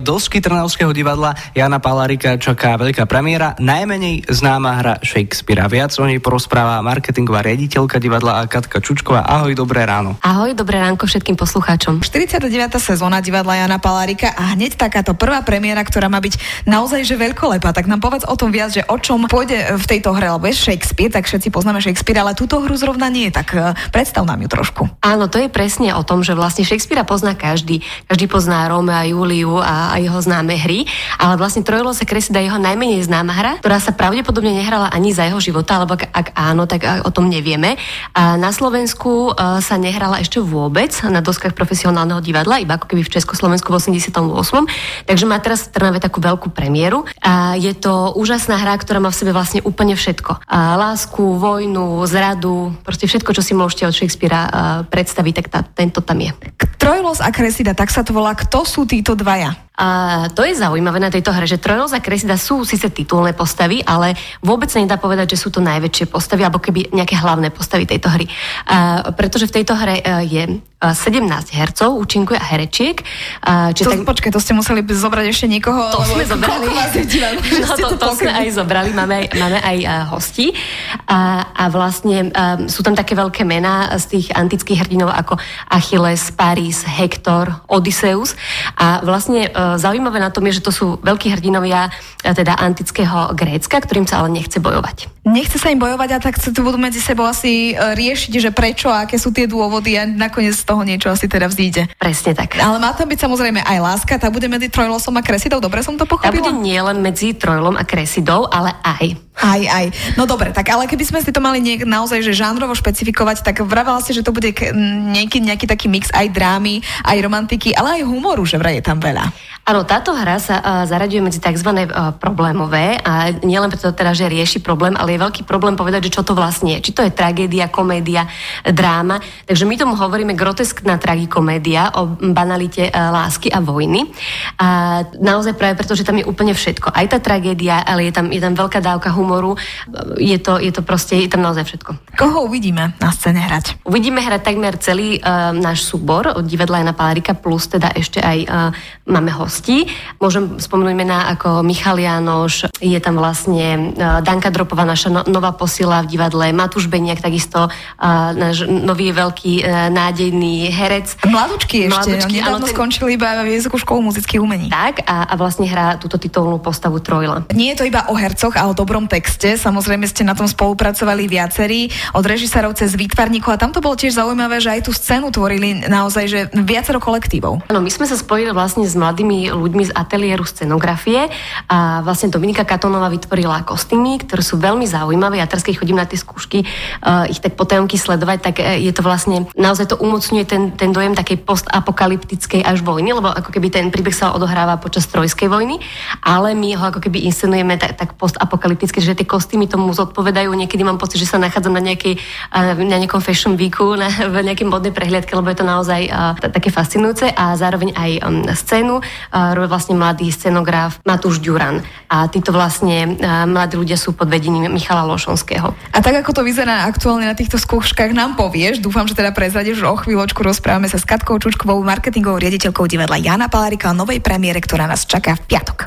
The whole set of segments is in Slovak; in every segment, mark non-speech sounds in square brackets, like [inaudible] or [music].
Dosky Trnavského divadla Jana Palárika čaká veľká premiéra, najmenej známa hra Shakespearea. Viac o nej porozpráva marketingová riaditeľka divadla Katka Čučková. Ahoj, dobré ráno. Ahoj, dobré ránko všetkým poslucháčom. 49. sezóna divadla Jana Palárika a hneď takáto prvá premiéra, ktorá má byť naozaj že veľkolepá. Tak nám povedz o tom viac, že o čom pôjde v tejto hre, lebo je Shakespeare, tak všetci poznáme Shakespeare, ale túto hru zrovna nie, tak eh, predstav nám ju trošku. Áno, to je presne o tom, že vlastne Shakespearea pozná každý. Každý pozná Romea a Juliu a a jeho známe hry, ale vlastne Trojlose Kresida je jeho najmenej známa hra, ktorá sa pravdepodobne nehrala ani za jeho života, alebo ak, ak áno, tak o tom nevieme. A na Slovensku e, sa nehrala ešte vôbec na doskách profesionálneho divadla, iba ako keby v Československu v 88. Takže má teraz v Trnave takú veľkú premiéru. A je to úžasná hra, ktorá má v sebe vlastne úplne všetko. A lásku, vojnu, zradu, proste všetko, čo si môžete od Shakespearea e, predstaviť, tak tá, tento tam je. Trojlos a Kresida, tak sa to volá. Kto sú títo dvaja? A to je zaujímavé na tejto hre, že Trojnos a sú síce titulné postavy, ale vôbec sa nedá povedať, že sú to najväčšie postavy, alebo keby nejaké hlavné postavy tejto hry. A, pretože v tejto hre e, je 17 hercov, účinkuje a herečiek. A, či to, tak... Počkej, to ste museli zobrať ešte niekoho? To sme zobrali. [laughs] no, to, to sme aj zobrali, máme aj, máme aj uh, hosti. A, a vlastne um, sú tam také veľké mená z tých antických hrdinov ako Achilles, Paris, Hektor, Odysseus. A vlastne uh, zaujímavé na tom je, že to sú veľkí hrdinovia e, teda antického Grécka, ktorým sa ale nechce bojovať. Nechce sa im bojovať a tak tu budú medzi sebou asi e, riešiť, že prečo a aké sú tie dôvody a nakoniec z toho niečo asi teda vzíde. Presne tak. Ale má tam byť samozrejme aj láska, tá bude medzi Trojlosom a Kresidou, dobre som to pochopila? Tá bude nielen medzi Trojlom a Kresidou, ale aj. Aj, aj. No dobre, tak ale keby sme si to mali niek- naozaj že žánrovo špecifikovať, tak vravela si, že to bude nejaký, nejaký taký mix aj drámy, aj romantiky, ale aj humoru, že vraj je tam veľa. Áno, táto hra sa uh, zaraďuje medzi tzv. Uh, problémové a nielen preto teda, že rieši problém, ale je veľký problém povedať, že čo to vlastne je. Či to je tragédia, komédia, dráma. Takže my tomu hovoríme groteskná tragikomédia o banalite uh, lásky a vojny. A naozaj práve preto, že tam je úplne všetko. Aj tá tragédia, ale je tam, je tam veľká dávka humoru. Je to, je to proste, je tam naozaj všetko. Koho uvidíme na scéne hrať? Uvidíme hrať takmer celý uh, náš súbor od divadla Jana Palárika, plus teda ešte aj uh, máme ho hostí. Môžem spomenúť mená ako Michal Janoš, je tam vlastne uh, Danka Dropová, naša no, nová posila v divadle, Matúš Beniak, takisto uh, náš nový veľký uh, nádejný herec. Mladučky ešte, Mladučky, nedávno ten... skončili iba Vysokú školu muzických umení. Tak a, a vlastne hrá túto titulnú postavu Trojla. Nie je to iba o hercoch a o dobrom texte, samozrejme ste na tom spolupracovali viacerí, od režisérov cez výtvarníkov a tam to bolo tiež zaujímavé, že aj tú scénu tvorili naozaj že viacero kolektívov. Áno, my sme sa spojili vlastne s mladými ľuďmi z ateliéru scenografie a vlastne Dominika Katonová vytvorila kostýmy, ktoré sú veľmi zaujímavé. Ja teraz, keď chodím na tie skúšky, uh, ich tak potajomky sledovať, tak uh, je to vlastne, naozaj to umocňuje ten, ten dojem takej postapokalyptickej až vojny, lebo ako keby ten príbeh sa odohráva počas trojskej vojny, ale my ho ako keby inscenujeme tak, tak postapokalypticky, že tie kostýmy tomu zodpovedajú. Niekedy mám pocit, že sa nachádzam na, nejakej, uh, na nejakom fashion weeku, na, v nejakej modnej prehliadke, lebo je to naozaj uh, také fascinujúce a zároveň aj um, scénu vlastne mladý scenograf Matúš Ďuran. A títo vlastne mladí ľudia sú pod vedením Michala Lošonského. A tak ako to vyzerá aktuálne na týchto skúškach, nám povieš, dúfam, že teda prezradíš, že o chvíľočku rozprávame sa s Katkou Čučkovou, marketingovou riaditeľkou divadla Jana Palárika o novej premiére, ktorá nás čaká v piatok.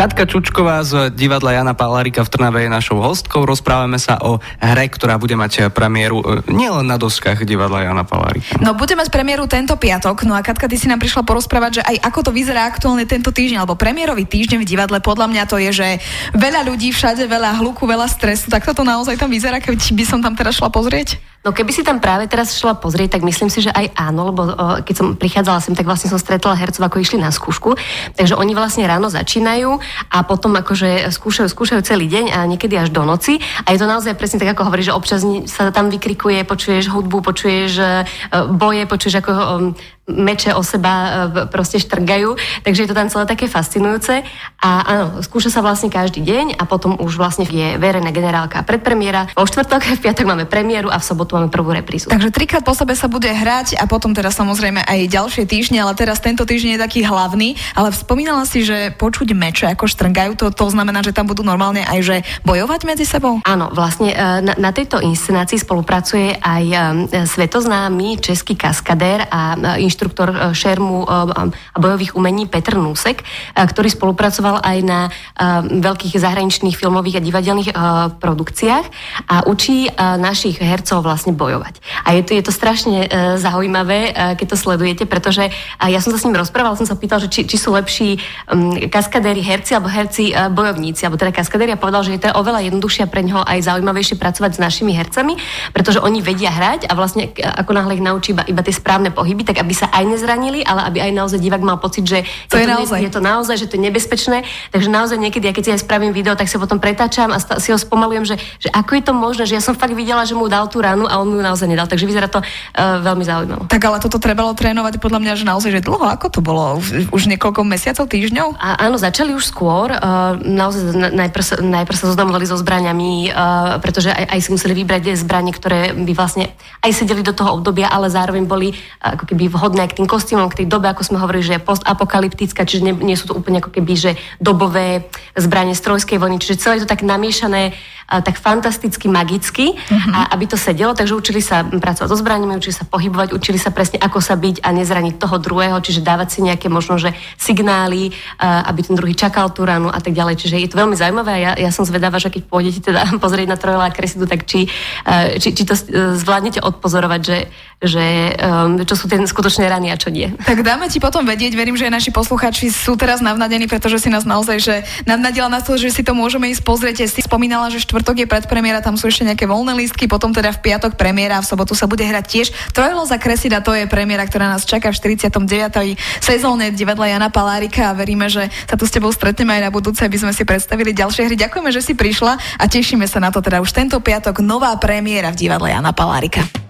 Katka Čučková z divadla Jana Palárika v Trnave je našou hostkou. Rozprávame sa o hre, ktorá bude mať premiéru e, nielen na doskách divadla Jana Palárika. No bude mať premiéru tento piatok. No a Katka, ty si nám prišla porozprávať, že aj ako to vyzerá aktuálne tento týždeň, alebo premiérový týždeň v divadle. Podľa mňa to je, že veľa ľudí všade, veľa hluku, veľa stresu. Tak toto naozaj tam vyzerá, keď by som tam teraz šla pozrieť? No keby si tam práve teraz šla pozrieť, tak myslím si, že aj áno, lebo o, keď som prichádzala sem, tak vlastne som stretla hercov, ako išli na skúšku. Takže oni vlastne ráno začínajú a potom akože skúšajú, skúšajú celý deň a niekedy až do noci. A je to naozaj presne tak, ako hovorí, že občas sa tam vykrikuje, počuješ hudbu, počuješ e, boje, počuješ ako meče o seba proste štrgajú, takže je to tam celé také fascinujúce. A áno, skúša sa vlastne každý deň a potom už vlastne je verejná generálka predpremiéra. Vo štvrtok, v piatok máme premiéru a v sobotu máme prvú reprízu. Takže trikrát po sebe sa bude hrať a potom teda samozrejme aj ďalšie týždne, ale teraz tento týždeň je taký hlavný. Ale spomínala si, že počuť meče ako štrngajú, to, to znamená, že tam budú normálne aj že bojovať medzi sebou? Áno, vlastne e, na, na tejto inscenácii spolupracuje aj e, svetoznámy český kaskadér a e, inštruktor šermu a bojových umení Petr Nusek, ktorý spolupracoval aj na veľkých zahraničných filmových a divadelných produkciách a učí našich hercov vlastne bojovať. A je to, je to strašne zaujímavé, keď to sledujete, pretože ja som sa s ním rozprával, som sa pýtal, že či, či sú lepší kaskadéri herci alebo herci bojovníci, alebo teda kaskadéri a povedal, že je to oveľa jednoduchšie pre neho aj zaujímavejšie pracovať s našimi hercami, pretože oni vedia hrať a vlastne ako náhle ich naučí iba, iba tie správne pohyby, tak aby sa aj nezranili, ale aby aj naozaj divák mal pocit, že to je, to naozaj. je to naozaj, že to je nebezpečné. Takže naozaj niekedy, ja keď si aj spravím video, tak sa potom pretáčam a si ho spomalujem, že, že ako je to možné, že ja som fakt videla, že mu dal tú ranu a on mu ju naozaj nedal. Takže vyzerá to uh, veľmi zaujímavé. Tak ale toto trebalo trénovať podľa mňa, že naozaj, že dlho, ako to bolo? Už, už niekoľko mesiacov, týždňov? A, áno, začali už skôr. Uh, naozaj najprv, najprv sa zoznamovali so zbraniami, uh, pretože aj, aj si museli vybrať zbranie, ktoré by vlastne aj sedeli do toho obdobia, ale zároveň boli uh, ako keby vhodné k tým kostýmom, k tej dobe, ako sme hovorili, že je postapokalyptická, čiže nie, nie sú to úplne ako keby, že dobové zbranie strojskej vojny, čiže celé je to tak namiešané tak fantasticky magicky, uh-huh. a aby to sedelo, takže učili sa pracovať so zbraniami, učili sa pohybovať, učili sa presne, ako sa byť a nezraniť toho druhého, čiže dávať si nejaké možno, že signály, aby ten druhý čakal tú ranu a tak ďalej. Čiže je to veľmi zaujímavé a ja, ja som zvedáva, že keď pôjdete teda [laughs] pozrieť na trojlá kresidu, tak či, či, či to e, zvládnete odpozorovať, že, že um, čo sú tie skutočné rany a čo nie. Tak dáme ti potom vedieť, verím, že naši poslucháči sú teraz navnadení, pretože si nás naozaj, že navnadila na to, že si to môžeme ísť pozrieť. Si spomínala, že štvrt štvrtok je predpremiéra, tam sú ešte nejaké voľné lístky, potom teda v piatok premiéra, v sobotu sa bude hrať tiež. Trojlo za Kresida, to je premiéra, ktorá nás čaká v 49. sezóne divadla Jana Palárika a veríme, že sa tu s tebou stretneme aj na budúce, aby sme si predstavili ďalšie hry. Ďakujeme, že si prišla a tešíme sa na to teda už tento piatok nová premiéra v divadle Jana Palárika.